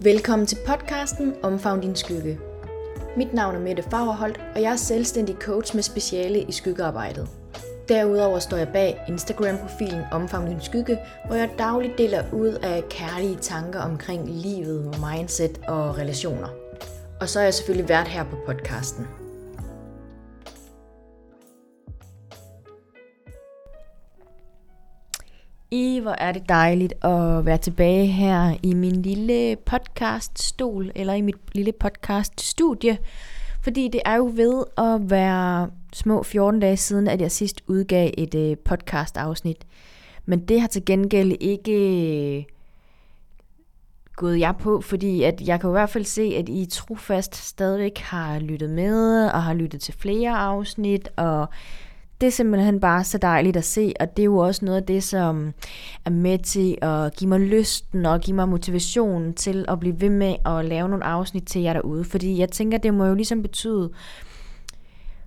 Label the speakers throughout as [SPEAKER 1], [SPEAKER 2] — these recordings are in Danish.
[SPEAKER 1] Velkommen til podcasten Omfavn din skygge. Mit navn er Mette Fagerholt, og jeg er selvstændig coach med speciale i skyggearbejdet. Derudover står jeg bag Instagram-profilen Omfavn din skygge, hvor jeg dagligt deler ud af kærlige tanker omkring livet, mindset og relationer. Og så er jeg selvfølgelig vært her på podcasten. Hvor er det dejligt at være tilbage her i min lille podcaststol, eller i mit lille podcaststudie. Fordi det er jo ved at være små 14 dage siden, at jeg sidst udgav et øh, podcast-afsnit. Men det har til gengæld ikke øh, gået jeg på, fordi at jeg kan i hvert fald se, at I trofast stadigvæk har lyttet med, og har lyttet til flere afsnit, og det er simpelthen bare så dejligt at se, og det er jo også noget af det, som er med til at give mig lysten og give mig motivationen til at blive ved med at lave nogle afsnit til jer derude. Fordi jeg tænker, det må jo ligesom betyde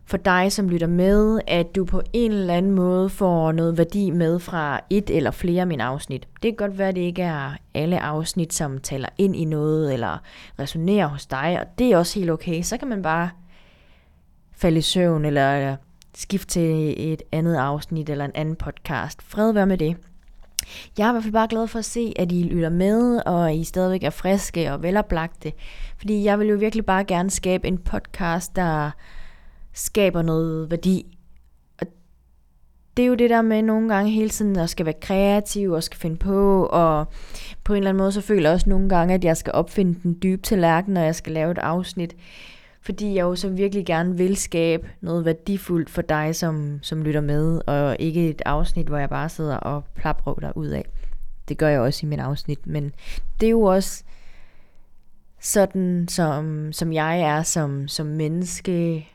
[SPEAKER 1] for dig, som lytter med, at du på en eller anden måde får noget værdi med fra et eller flere af mine afsnit. Det kan godt være, at det ikke er alle afsnit, som taler ind i noget eller resonerer hos dig, og det er også helt okay. Så kan man bare falde i søvn eller skift til et andet afsnit eller en anden podcast. Fred være med det. Jeg er i hvert fald bare glad for at se, at I lytter med, og I stadigvæk er friske og veloplagte. Fordi jeg vil jo virkelig bare gerne skabe en podcast, der skaber noget værdi. Og det er jo det der med nogle gange hele tiden at skal være kreativ og skal finde på, og på en eller anden måde så føler jeg også nogle gange, at jeg skal opfinde den dybe tallerken, når jeg skal lave et afsnit fordi jeg jo så virkelig gerne vil skabe noget værdifuldt for dig, som, som lytter med, og ikke et afsnit, hvor jeg bare sidder og plapper dig ud af. Det gør jeg også i min afsnit, men det er jo også sådan, som, som jeg er som, som menneske,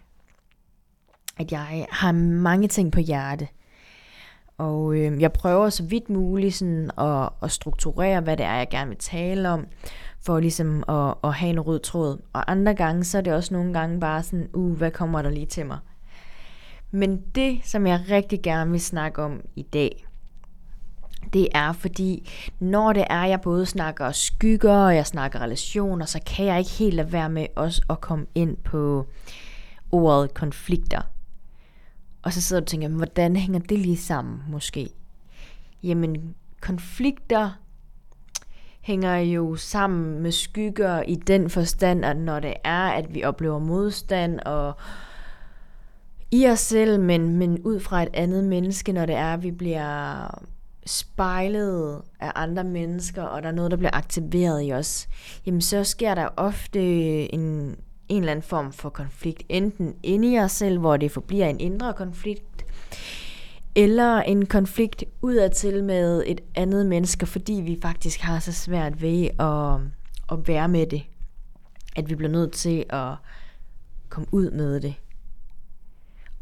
[SPEAKER 1] at jeg har mange ting på hjerte. Og øh, jeg prøver så vidt muligt sådan at, at strukturere, hvad det er, jeg gerne vil tale om for ligesom at, at have en rød tråd. Og andre gange, så er det også nogle gange bare sådan, uh, hvad kommer der lige til mig? Men det, som jeg rigtig gerne vil snakke om i dag, det er fordi, når det er, jeg både snakker skygger, og jeg snakker relationer, så kan jeg ikke helt lade være med også at komme ind på ordet konflikter. Og så sidder du og tænker, hvordan hænger det lige sammen måske? Jamen, konflikter hænger jo sammen med skygger i den forstand, at når det er, at vi oplever modstand og i os selv, men, men ud fra et andet menneske, når det er, at vi bliver spejlet af andre mennesker, og der er noget, der bliver aktiveret i os, jamen så sker der ofte en, en eller anden form for konflikt, enten inde i os selv, hvor det forbliver en indre konflikt, eller en konflikt udadtil med et andet menneske, fordi vi faktisk har så svært ved at, at være med det. At vi bliver nødt til at komme ud med det.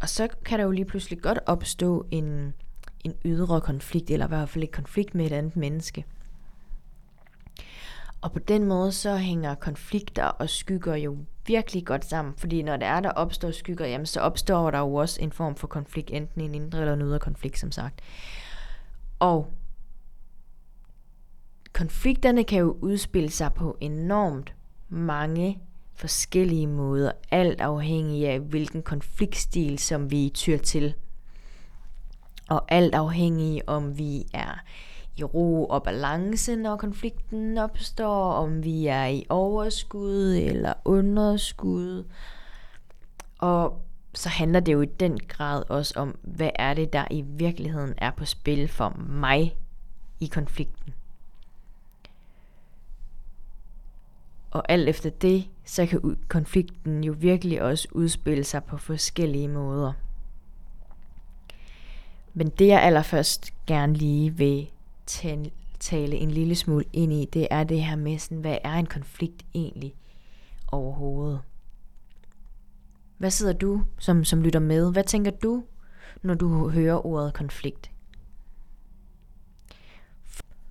[SPEAKER 1] Og så kan der jo lige pludselig godt opstå en, en ydre konflikt, eller i hvert fald et konflikt med et andet menneske. Og på den måde så hænger konflikter og skygger jo virkelig godt sammen, fordi når det er, der opstår skygger, jamen så opstår der jo også en form for konflikt, enten en indre eller en ydre konflikt, som sagt. Og konflikterne kan jo udspille sig på enormt mange forskellige måder, alt afhængig af hvilken konfliktstil, som vi tyr til. Og alt afhængig om vi er i ro og balance, når konflikten opstår, om vi er i overskud eller underskud. Og så handler det jo i den grad også om, hvad er det, der i virkeligheden er på spil for mig i konflikten. Og alt efter det, så kan konflikten jo virkelig også udspille sig på forskellige måder. Men det jeg allerførst gerne lige vil tale en lille smule ind i, det er det her med, sådan, hvad er en konflikt egentlig overhovedet? Hvad sidder du, som, som lytter med? Hvad tænker du, når du hører ordet konflikt?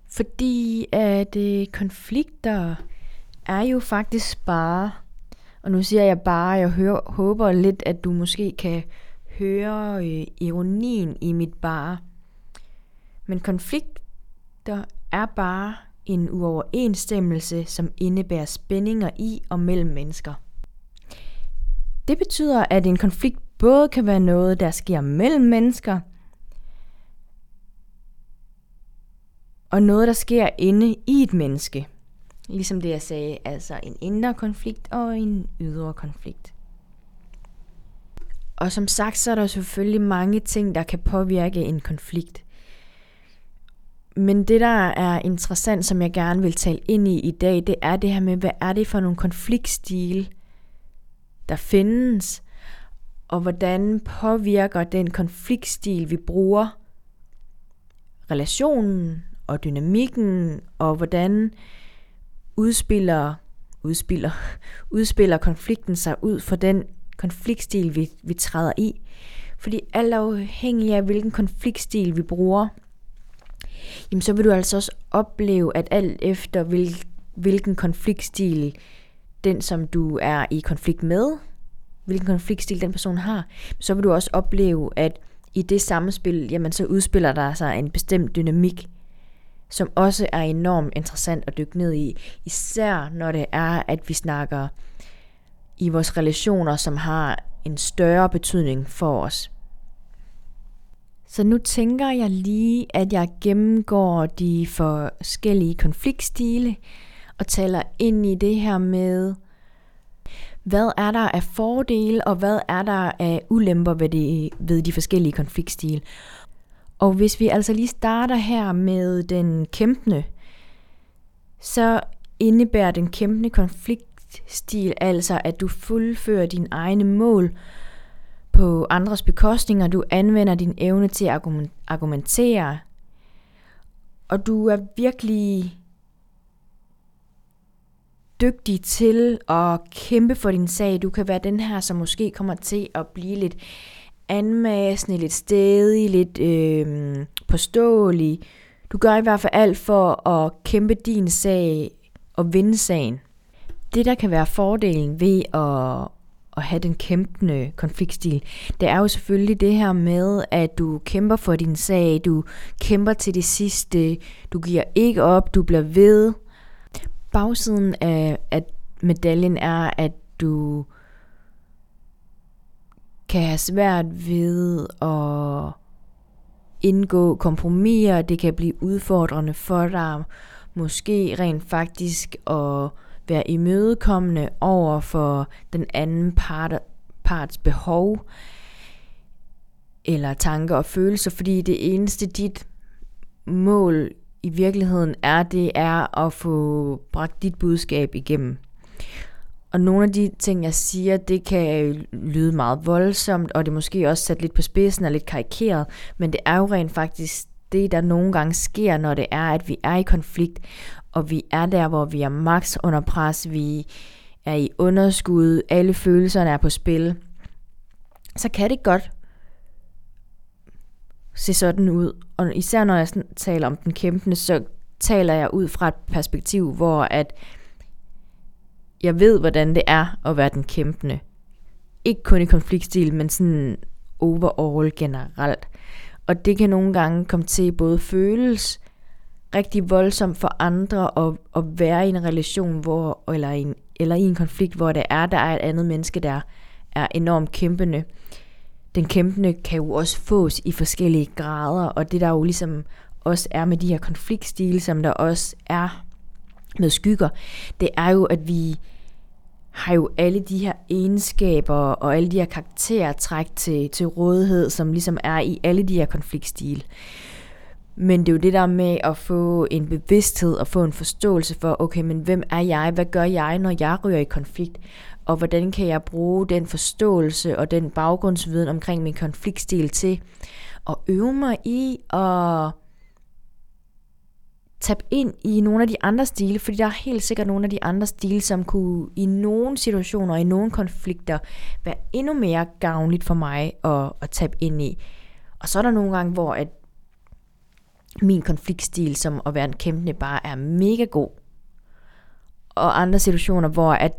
[SPEAKER 1] Fordi at øh, konflikter er jo faktisk bare, og nu siger jeg bare, jeg hører, håber lidt, at du måske kan høre øh, ironien i mit bare. Men konflikt der er bare en uoverensstemmelse, som indebærer spændinger i og mellem mennesker. Det betyder, at en konflikt både kan være noget, der sker mellem mennesker, og noget, der sker inde i et menneske. Ligesom det, jeg sagde, altså en indre konflikt og en ydre konflikt. Og som sagt, så er der selvfølgelig mange ting, der kan påvirke en konflikt. Men det, der er interessant, som jeg gerne vil tale ind i i dag, det er det her med, hvad er det for nogle konfliktstil, der findes, og hvordan påvirker den konfliktstil, vi bruger, relationen og dynamikken, og hvordan udspiller, udspiller, udspiller konflikten sig ud for den konfliktstil, vi, vi træder i. Fordi alt afhængig af, hvilken konfliktstil vi bruger, jamen så vil du altså også opleve, at alt efter hvil, hvilken konfliktstil den, som du er i konflikt med, hvilken konfliktstil den person har, så vil du også opleve, at i det samspil, jamen så udspiller der sig en bestemt dynamik, som også er enormt interessant at dykke ned i, især når det er, at vi snakker i vores relationer, som har en større betydning for os. Så nu tænker jeg lige, at jeg gennemgår de forskellige konfliktstile og taler ind i det her med, hvad er der af fordele, og hvad er der af ulemper ved de, ved de forskellige konfliktstile. Og hvis vi altså lige starter her med den kæmpende, så indebærer den kæmpende konfliktstil altså, at du fuldfører dine egne mål på andres bekostninger, du anvender din evne til at argumentere, og du er virkelig dygtig til at kæmpe for din sag. Du kan være den her, som måske kommer til at blive lidt anmassende, lidt stedig, lidt øh, påståelig. Du gør i hvert fald alt for at kæmpe din sag og vinde sagen. Det, der kan være fordelen ved at, at have den kæmpende konfliktstil, det er jo selvfølgelig det her med, at du kæmper for din sag, du kæmper til det sidste, du giver ikke op, du bliver ved. Bagsiden af at medaljen er, at du kan have svært ved at indgå kompromiser, det kan blive udfordrende for dig, måske rent faktisk at være imødekommende over for den anden part, parts behov eller tanker og følelser, fordi det eneste dit mål i virkeligheden er, det er at få bragt dit budskab igennem. Og nogle af de ting, jeg siger, det kan lyde meget voldsomt, og det er måske også sat lidt på spidsen og lidt karikeret, men det er jo rent faktisk det, der nogle gange sker, når det er, at vi er i konflikt, og vi er der, hvor vi er max under pres, vi er i underskud, alle følelserne er på spil, så kan det godt se sådan ud. Og især når jeg taler om den kæmpende, så taler jeg ud fra et perspektiv, hvor at jeg ved, hvordan det er at være den kæmpende. Ikke kun i konfliktstil, men sådan overall generelt. Og det kan nogle gange komme til både føles rigtig voldsomt for andre at, at være i en relation, hvor, eller, en, eller i en konflikt, hvor det er, der er et andet menneske, der er enormt kæmpende. Den kæmpende kan jo også fås i forskellige grader, og det der jo ligesom også er med de her konfliktstile, som der også er med skygger, det er jo, at vi har jo alle de her egenskaber og alle de her karaktertræk til, til rådighed, som ligesom er i alle de her konfliktstile. Men det er jo det der med at få en bevidsthed og få en forståelse for, okay, men hvem er jeg? Hvad gør jeg, når jeg ryger i konflikt? Og hvordan kan jeg bruge den forståelse og den baggrundsviden omkring min konfliktstil til at øve mig i at tabe ind i nogle af de andre stile, fordi der er helt sikkert nogle af de andre stile, som kunne i nogle situationer, i nogle konflikter, være endnu mere gavnligt for mig at, at tabe ind i. Og så er der nogle gange, hvor at min konfliktstil som at være en kæmpende bare er mega god. Og andre situationer, hvor at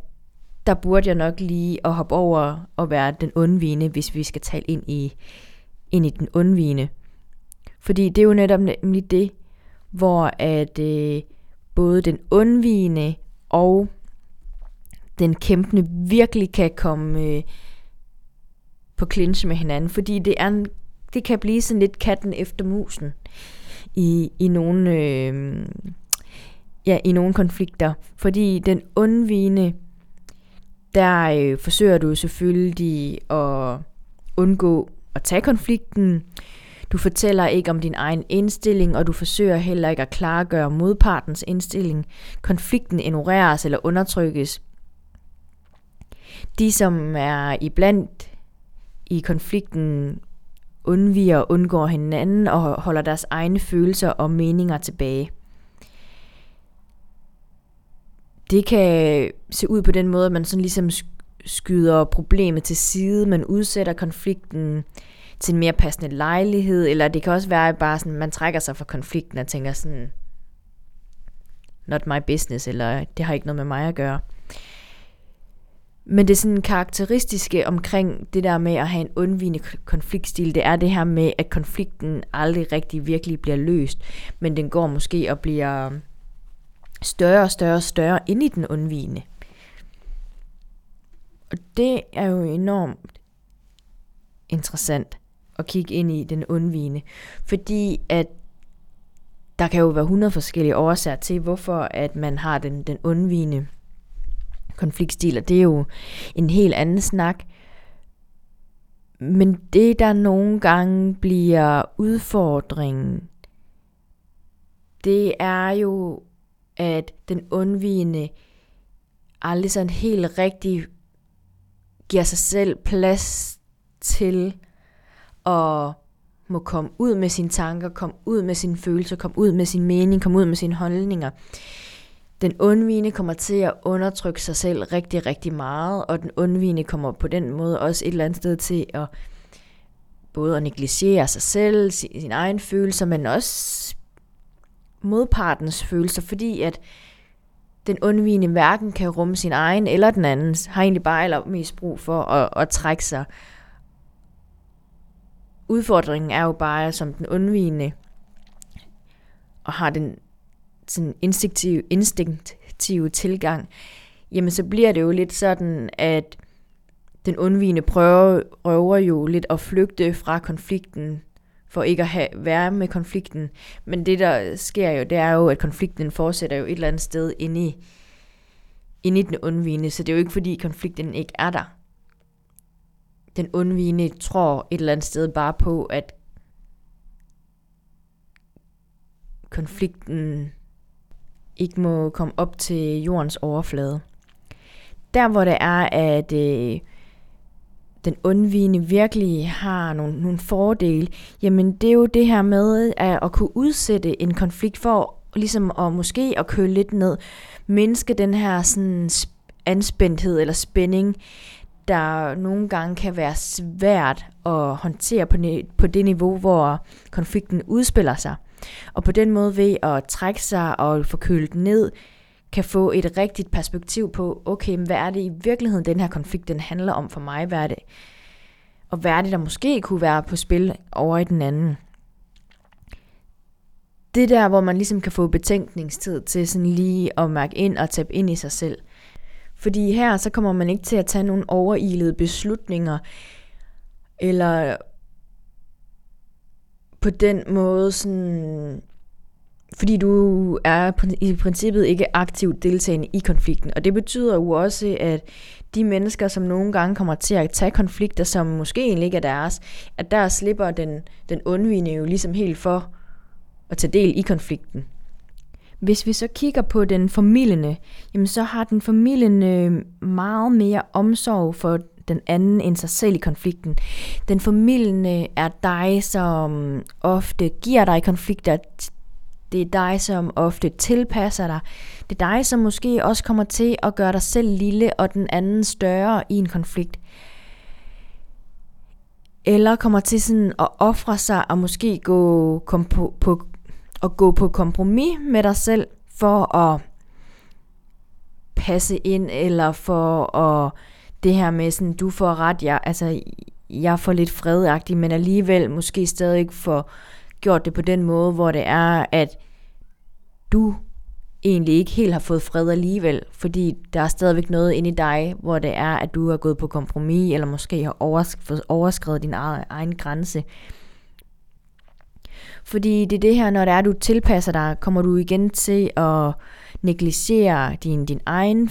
[SPEAKER 1] der burde jeg nok lige at hoppe over og være den undvigende, hvis vi skal tale ind i, ind i den undvigende. Fordi det er jo netop nemlig det, hvor at øh, både den undvigende og den kæmpende virkelig kan komme øh, på clinch med hinanden, fordi det, er en, det kan blive sådan lidt katten efter musen i, i nogle øh, ja, i nogle konflikter, fordi den undvigende der øh, forsøger du selvfølgelig at undgå at tage konflikten. Du fortæller ikke om din egen indstilling, og du forsøger heller ikke at klargøre modpartens indstilling. Konflikten ignoreres eller undertrykkes. De, som er iblandt i konflikten, undviger og undgår hinanden og holder deres egne følelser og meninger tilbage. Det kan se ud på den måde, at man sådan ligesom skyder problemet til side, man udsætter konflikten til en mere passende lejlighed, eller det kan også være at bare sådan, man trækker sig fra konflikten og tænker sådan, not my business, eller det har ikke noget med mig at gøre. Men det sådan karakteristiske omkring det der med at have en undvigende konfliktstil, det er det her med, at konflikten aldrig rigtig virkelig bliver løst, men den går måske og bliver større og større og større ind i den undvigende. Og det er jo enormt interessant at kigge ind i den undvigende, fordi at der kan jo være 100 forskellige årsager til, hvorfor at man har den, den undvigende konfliktstil, og det er jo en helt anden snak. Men det, der nogle gange bliver udfordringen, det er jo, at den undvigende aldrig sådan helt rigtig giver sig selv plads til at må komme ud med sine tanker, komme ud med sine følelser, komme ud med sin mening, komme ud med sine holdninger. Den undvigende kommer til at undertrykke sig selv rigtig, rigtig meget, og den undvigende kommer på den måde også et eller andet sted til at både at negligere sig selv, sin, sin egen følelser, men også modpartens følelser, fordi at den undvigende hverken kan rumme sin egen eller den andens, har egentlig bare allermest brug for at, at trække sig. Udfordringen er jo bare, som den undvigende, og har den sådan instinktiv, instinktive tilgang, jamen så bliver det jo lidt sådan, at den undvigende prøver, prøver jo lidt at flygte fra konflikten, for ikke at have, være med konflikten. Men det, der sker jo, det er jo, at konflikten fortsætter jo et eller andet sted inde i, inde i den undvigende, så det er jo ikke fordi konflikten ikke er der. Den undvigende tror et eller andet sted bare på, at konflikten ikke må komme op til jordens overflade. Der hvor det er, at øh, den undvigende virkelig har nogle, nogle fordele, jamen det er jo det her med at, at kunne udsætte en konflikt for ligesom at måske at køle lidt ned, mindske den her sådan anspændthed eller spænding, der nogle gange kan være svært at håndtere på, på det niveau, hvor konflikten udspiller sig. Og på den måde ved at trække sig og få kølet ned, kan få et rigtigt perspektiv på, okay, hvad er det i virkeligheden, den her konflikt, den handler om for mig? Hvad er det? Og hvad er det, der måske kunne være på spil over i den anden? Det der, hvor man ligesom kan få betænkningstid til sådan lige at mærke ind og tabe ind i sig selv. Fordi her, så kommer man ikke til at tage nogle overilede beslutninger, eller på den måde sådan fordi du er i princippet ikke aktivt deltagende i konflikten. Og det betyder jo også, at de mennesker, som nogle gange kommer til at tage konflikter, som måske egentlig ikke er deres, at der slipper den, den undvigende jo ligesom helt for at tage del i konflikten. Hvis vi så kigger på den formidlende, jamen så har den formidlende meget mere omsorg for den anden end sig selv i konflikten. Den familiende er dig, som ofte giver dig konflikter det er dig, som ofte tilpasser dig. Det er dig, som måske også kommer til at gøre dig selv lille og den anden større i en konflikt. Eller kommer til sådan at ofre sig og måske gå, kom på, på, at gå på kompromis med dig selv for at passe ind, eller for at det her med sådan, du får ret, jeg, altså, jeg får lidt fredagtig, men alligevel måske stadig ikke får gjort det på den måde, hvor det er, at du egentlig ikke helt har fået fred alligevel, fordi der er stadigvæk noget inde i dig, hvor det er, at du har gået på kompromis, eller måske har overskrevet, din egen grænse. Fordi det er det her, når det er, du tilpasser dig, kommer du igen til at negligere din, din egen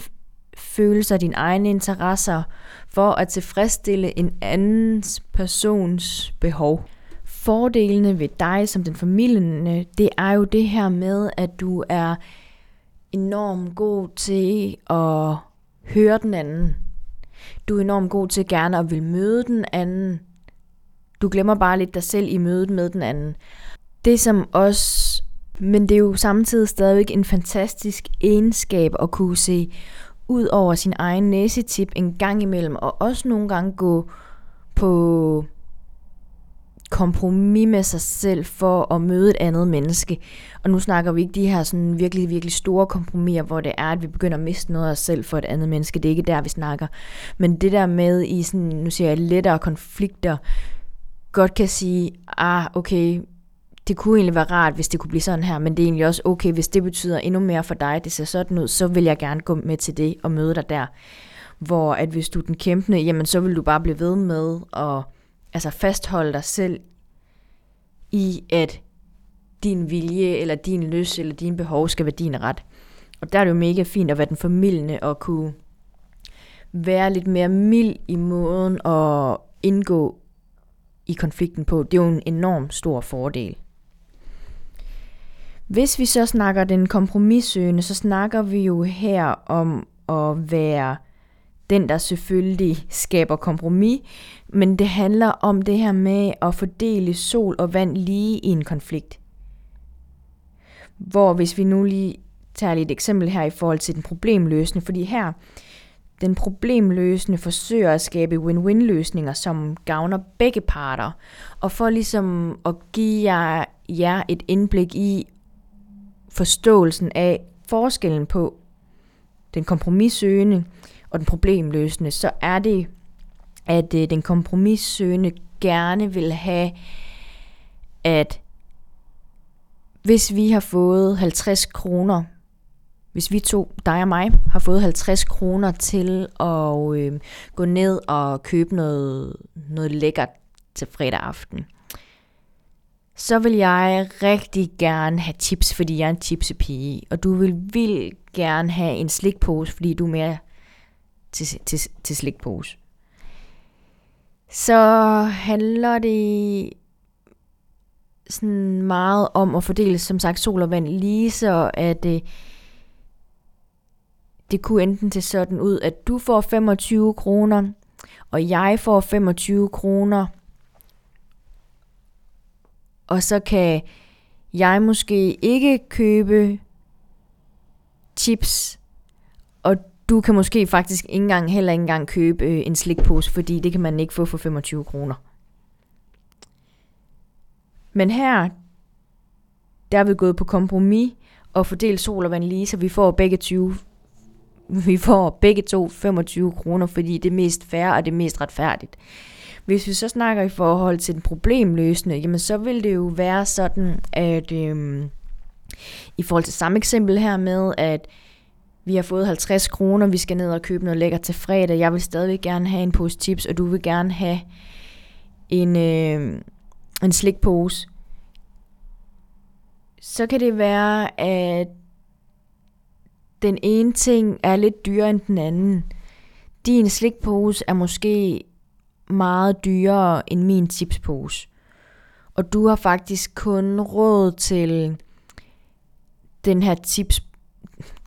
[SPEAKER 1] følelser, dine egne interesser, for at tilfredsstille en andens persons behov. Fordelene ved dig som den familien, det er jo det her med, at du er enormt god til at høre den anden. Du er enormt god til gerne at vil møde den anden. Du glemmer bare lidt dig selv i mødet med den anden. Det som også, men det er jo samtidig stadigvæk en fantastisk egenskab at kunne se ud over sin egen næsetip en gang imellem, og også nogle gange gå på kompromis med sig selv for at møde et andet menneske. Og nu snakker vi ikke de her sådan virkelig, virkelig store kompromiser, hvor det er, at vi begynder at miste noget af os selv for et andet menneske. Det er ikke der, vi snakker. Men det der med i sådan, nu siger jeg, lettere konflikter, godt kan sige, ah, okay, det kunne egentlig være rart, hvis det kunne blive sådan her, men det er egentlig også okay, hvis det betyder endnu mere for dig, det ser sådan ud, så vil jeg gerne gå med til det og møde dig der. Hvor at hvis du er den kæmpende, jamen så vil du bare blive ved med at altså fastholde dig selv i, at din vilje, eller din lyst, eller din behov skal være din ret. Og der er det jo mega fint at være den formidlende og kunne være lidt mere mild i måden at indgå i konflikten på. Det er jo en enorm stor fordel. Hvis vi så snakker den kompromissøgende, så snakker vi jo her om at være den, der selvfølgelig skaber kompromis, men det handler om det her med at fordele sol og vand lige i en konflikt. Hvor hvis vi nu lige tager et eksempel her i forhold til den problemløsende, fordi her, den problemløsende forsøger at skabe win-win løsninger, som gavner begge parter, og for ligesom at give jer, jer et indblik i forståelsen af forskellen på den kompromissøgende og den problemløsende, så er det, at øh, den kompromissøgende gerne vil have, at hvis vi har fået 50 kroner, hvis vi to, dig og mig, har fået 50 kroner til at øh, gå ned og købe noget, noget lækkert til fredag aften, så vil jeg rigtig gerne have chips, fordi jeg er en chipsepige, og du vil vildt gerne have en slikpose, fordi du er mere til, til, til slikpose. Så handler det sådan meget om at fordele, som sagt, sol og vand lige så, at det, det kunne enten til sådan ud, at du får 25 kroner, og jeg får 25 kroner, og så kan jeg måske ikke købe chips, og du kan måske faktisk ikke engang, heller ikke engang købe øh, en slikpose, fordi det kan man ikke få for 25 kroner. Men her, der er vi gået på kompromis og fordelt sol og vand lige, så vi får begge 20 vi får begge to 25 kroner, fordi det er mest fair og det er mest retfærdigt. Hvis vi så snakker i forhold til den problemløsende, jamen så vil det jo være sådan, at øhm, i forhold til samme eksempel her med, at vi har fået 50 kroner, vi skal ned og købe noget lækker til fredag, jeg vil stadig gerne have en pose chips, og du vil gerne have en, øh, en slikpose, så kan det være, at den ene ting er lidt dyrere end den anden. Din slikpose er måske meget dyrere end min chipspose. Og du har faktisk kun råd til den her chips,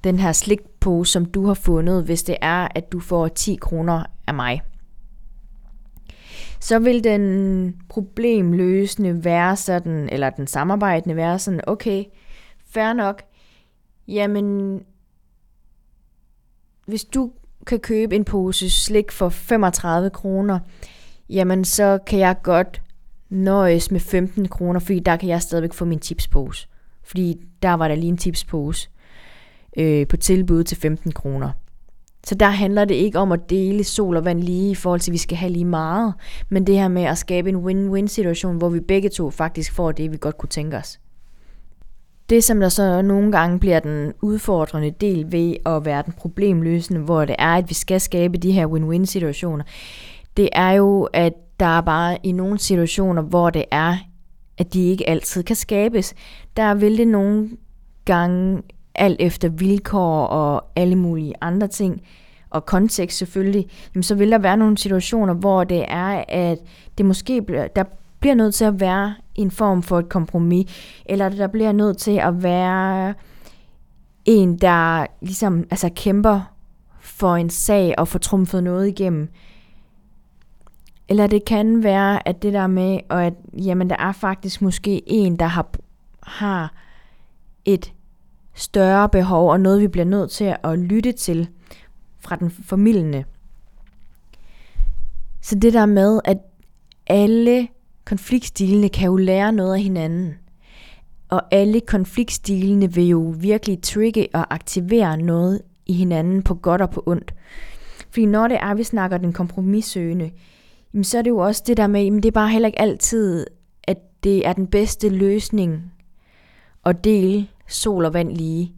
[SPEAKER 1] den her slikpose, som du har fundet, hvis det er, at du får 10 kroner af mig. Så vil den problemløsende være sådan, eller den samarbejdende være sådan, okay, fair nok, jamen, hvis du kan købe en pose slik for 35 kroner, jamen så kan jeg godt nøjes med 15 kroner, fordi der kan jeg stadigvæk få min tipspose. Fordi der var der lige en tipspose øh, på tilbud til 15 kroner. Så der handler det ikke om at dele sol og vand lige i forhold til, at vi skal have lige meget, men det her med at skabe en win-win situation, hvor vi begge to faktisk får det, vi godt kunne tænke os. Det, som der så nogle gange bliver den udfordrende del ved at være den problemløsende, hvor det er, at vi skal skabe de her win-win situationer, det er jo, at der er bare i nogle situationer, hvor det er, at de ikke altid kan skabes. Der vil det nogle gange alt efter vilkår og alle mulige andre ting, og kontekst selvfølgelig, jamen så vil der være nogle situationer, hvor det er, at det måske bliver, der bliver nødt til at være en form for et kompromis, eller der bliver nødt til at være en, der ligesom altså kæmper for en sag og får trumfet noget igennem. Eller det kan være, at det der med, at jamen, der er faktisk måske en, der har, har et større behov, og noget vi bliver nødt til at lytte til fra den formidlende. Så det der med, at alle konfliktstilene kan jo lære noget af hinanden. Og alle konfliktstilene vil jo virkelig trigge og aktivere noget i hinanden på godt og på ondt. Fordi når det er, at vi snakker den kompromissøgende, så er det jo også det der med, at det er bare heller ikke altid, at det er den bedste løsning at dele sol og vand lige.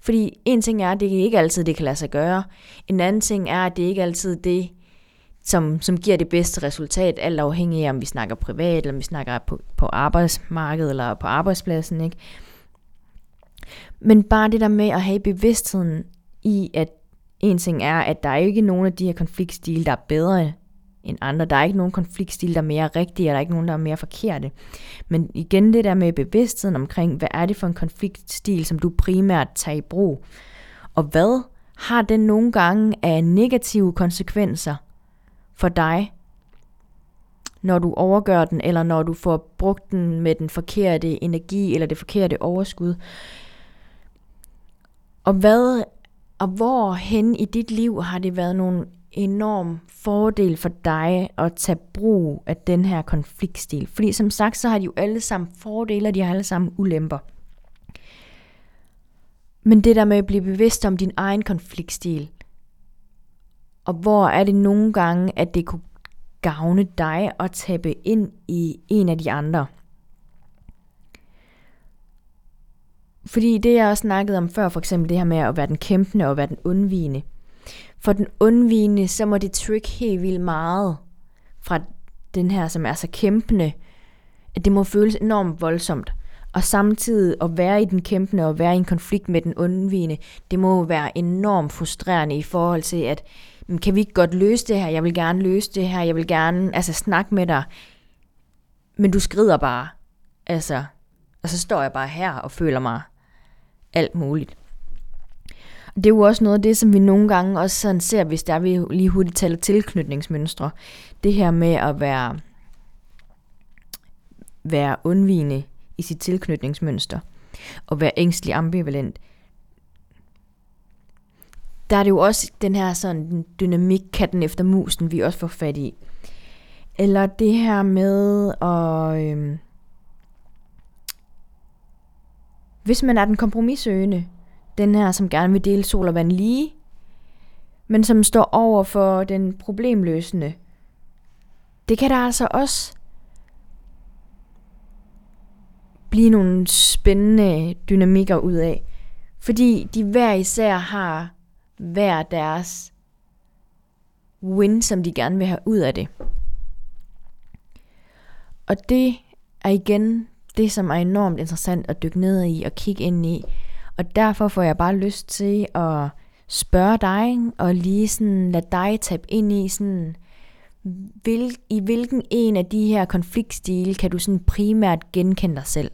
[SPEAKER 1] Fordi en ting er, at det ikke altid det kan lade sig gøre. En anden ting er, at det ikke altid det, som, som giver det bedste resultat, alt afhængig af, om vi snakker privat, eller om vi snakker på, på arbejdsmarkedet, eller på arbejdspladsen. Ikke? Men bare det der med at have bevidstheden i, at en ting er, at der er ikke nogen af de her konfliktstile, der er bedre end andre. Der er ikke nogen konfliktstil, der er mere rigtige, og der er ikke nogen, der er mere forkerte. Men igen det der med bevidstheden omkring, hvad er det for en konfliktstil, som du primært tager i brug? Og hvad har den nogle gange af negative konsekvenser for dig, når du overgør den, eller når du får brugt den med den forkerte energi, eller det forkerte overskud? Og hvad og hvor hen i dit liv har det været nogle enorm fordel for dig at tage brug af den her konfliktstil. Fordi som sagt, så har de jo alle sammen fordele, og de har alle sammen ulemper. Men det der med at blive bevidst om din egen konfliktstil, og hvor er det nogle gange, at det kunne gavne dig at tabe ind i en af de andre. Fordi det jeg også snakkede om før, for eksempel det her med at være den kæmpende og være den undvigende – for den undvigende, så må det trick helt vildt meget fra den her, som er så kæmpende, at det må føles enormt voldsomt. Og samtidig at være i den kæmpende og være i en konflikt med den undvigende, det må være enormt frustrerende i forhold til, at kan vi ikke godt løse det her? Jeg vil gerne løse det her. Jeg vil gerne altså, snakke med dig. Men du skrider bare. Altså, og så står jeg bare her og føler mig alt muligt det er jo også noget af det, som vi nogle gange også sådan ser, hvis der vi lige hurtigt taler tilknytningsmønstre. Det her med at være, være undvigende i sit tilknytningsmønster, og være ængstelig ambivalent. Der er det jo også den her sådan dynamik, katten efter musen, vi også får fat i. Eller det her med at... Øhm, hvis man er den kompromissøgende, den her, som gerne vil dele sol og vand lige, men som står over for den problemløsende. Det kan der altså også blive nogle spændende dynamikker ud af. Fordi de hver især har hver deres win, som de gerne vil have ud af det. Og det er igen det, som er enormt interessant at dykke ned i og kigge ind i. Og derfor får jeg bare lyst til at spørge dig, og lige sådan lade dig tabe ind i sådan, hvil, i hvilken en af de her konfliktstile kan du sådan primært genkende dig selv?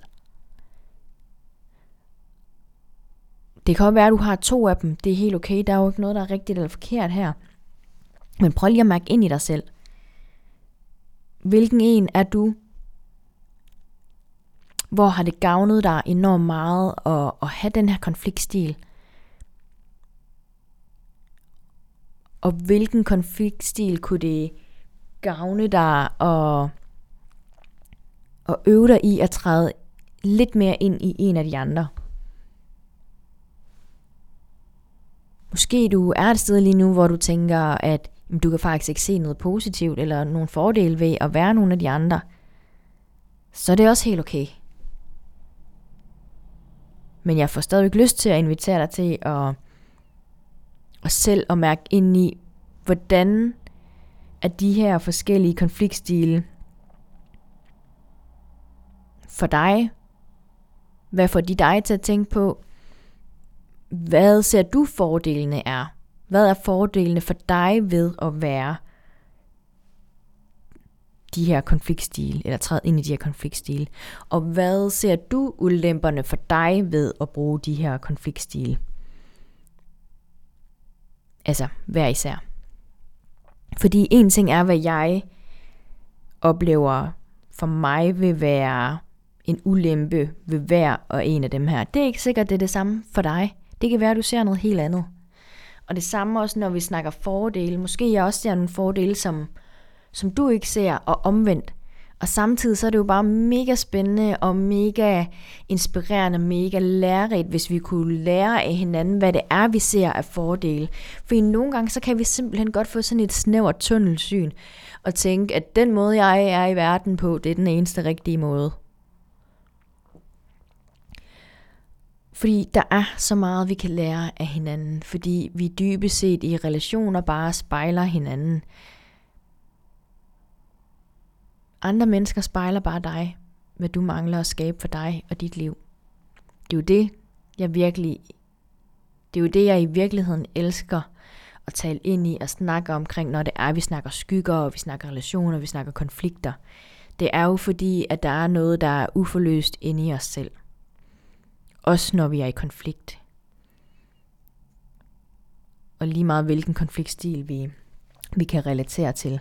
[SPEAKER 1] Det kan også være, at du har to af dem. Det er helt okay. Der er jo ikke noget, der er rigtigt eller forkert her. Men prøv lige at mærke ind i dig selv. Hvilken en er du hvor har det gavnet dig enormt meget at, at have den her konfliktstil? Og hvilken konfliktstil kunne det gavne dig at, at øve dig i at træde lidt mere ind i en af de andre? Måske du er et sted lige nu, hvor du tænker, at du kan faktisk ikke se noget positivt eller nogle fordele ved at være nogle af de andre. Så er det også helt okay. Men jeg får stadigvæk lyst til at invitere dig til at, at selv at mærke ind i, hvordan at de her forskellige konfliktstile for dig, hvad får de dig til at tænke på? Hvad ser du fordelene er? Hvad er fordelene for dig ved at være de her konfliktstile, eller træde ind i de her konfliktstile. Og hvad ser du ulemperne for dig ved at bruge de her konfliktstile? Altså, hver især. Fordi en ting er, hvad jeg oplever for mig vil være en ulempe ved hver og en af dem her. Det er ikke sikkert, det er det samme for dig. Det kan være, at du ser noget helt andet. Og det samme også, når vi snakker fordele. Måske jeg også ser nogle fordele, som, som du ikke ser, og omvendt. Og samtidig så er det jo bare mega spændende og mega inspirerende, mega lærerigt, hvis vi kunne lære af hinanden, hvad det er, vi ser af fordele. For nogle gange, så kan vi simpelthen godt få sådan et snævert tunnelsyn, og tænke, at den måde, jeg er i verden på, det er den eneste rigtige måde. Fordi der er så meget, vi kan lære af hinanden, fordi vi dybest set i relationer bare spejler hinanden. Andre mennesker spejler bare dig, hvad du mangler at skabe for dig og dit liv. Det er jo det, jeg virkelig, det er jo det, jeg i virkeligheden elsker at tale ind i og snakke omkring, når det er, vi snakker skygger, og vi snakker relationer, og vi snakker konflikter. Det er jo fordi, at der er noget, der er uforløst inde i os selv. Også når vi er i konflikt. Og lige meget hvilken konfliktstil vi, vi kan relatere til.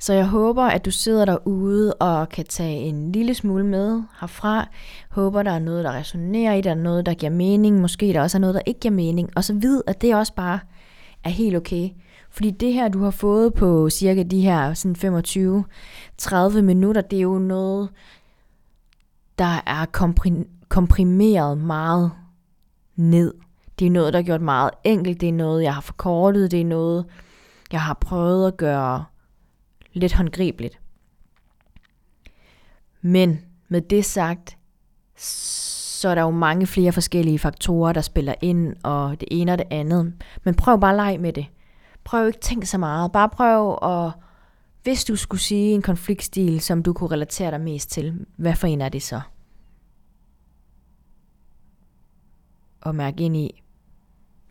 [SPEAKER 1] Så jeg håber, at du sidder derude og kan tage en lille smule med herfra. Håber, der er noget, der resonerer i, dig, noget, der giver mening. Måske der også er noget, der ikke giver mening. Og så vid, at det også bare er helt okay. Fordi det her, du har fået på cirka de her sådan 25-30 minutter, det er jo noget, der er komprimeret meget ned. Det er noget, der er gjort meget enkelt. Det er noget, jeg har forkortet. Det er noget, jeg har prøvet at gøre lidt håndgribeligt. Men med det sagt, så er der jo mange flere forskellige faktorer, der spiller ind, og det ene og det andet. Men prøv bare at lege med det. Prøv ikke at tænke så meget. Bare prøv at, hvis du skulle sige en konfliktstil, som du kunne relatere dig mest til, hvad for en er det så? Og mærk ind i,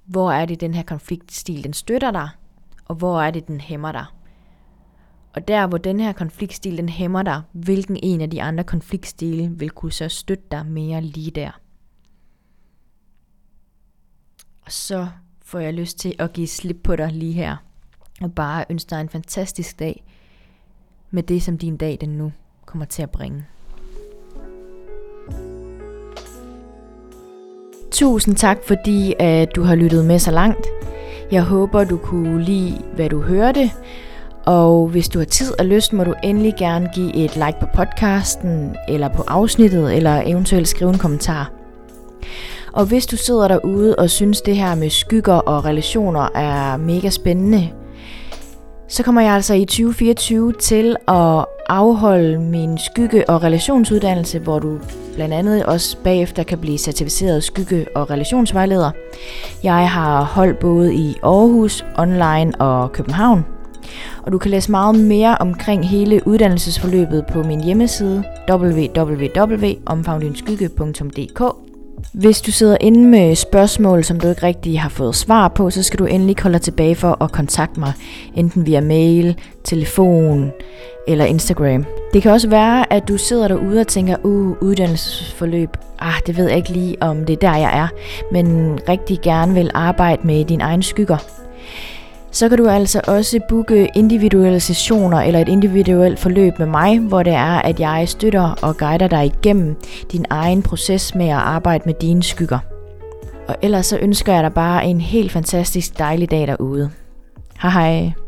[SPEAKER 1] hvor er det den her konfliktstil, den støtter dig, og hvor er det, den hæmmer dig. Og der, hvor den her konfliktstil, den hæmmer dig, hvilken en af de andre konfliktstile vil kunne så støtte dig mere lige der. Og så får jeg lyst til at give slip på dig lige her. Og bare ønske dig en fantastisk dag med det, som din dag den nu kommer til at bringe. Tusind tak, fordi at du har lyttet med så langt. Jeg håber, du kunne lide, hvad du hørte, og hvis du har tid og lyst, må du endelig gerne give et like på podcasten, eller på afsnittet, eller eventuelt skrive en kommentar. Og hvis du sidder derude og synes det her med skygger og relationer er mega spændende, så kommer jeg altså i 2024 til at afholde min skygge- og relationsuddannelse, hvor du blandt andet også bagefter kan blive certificeret skygge- og relationsvejleder. Jeg har holdt både i Aarhus, online og København – og du kan læse meget mere omkring hele uddannelsesforløbet på min hjemmeside www.omfavndinskygge.dk hvis du sidder inde med spørgsmål, som du ikke rigtig har fået svar på, så skal du endelig holde dig tilbage for at kontakte mig, enten via mail, telefon eller Instagram. Det kan også være, at du sidder derude og tænker, uh, uddannelsesforløb, ah, det ved jeg ikke lige, om det er der, jeg er, men rigtig gerne vil arbejde med dine egne skygger så kan du altså også booke individuelle sessioner eller et individuelt forløb med mig, hvor det er, at jeg støtter og guider dig igennem din egen proces med at arbejde med dine skygger. Og ellers så ønsker jeg dig bare en helt fantastisk dejlig dag derude. Hej hej.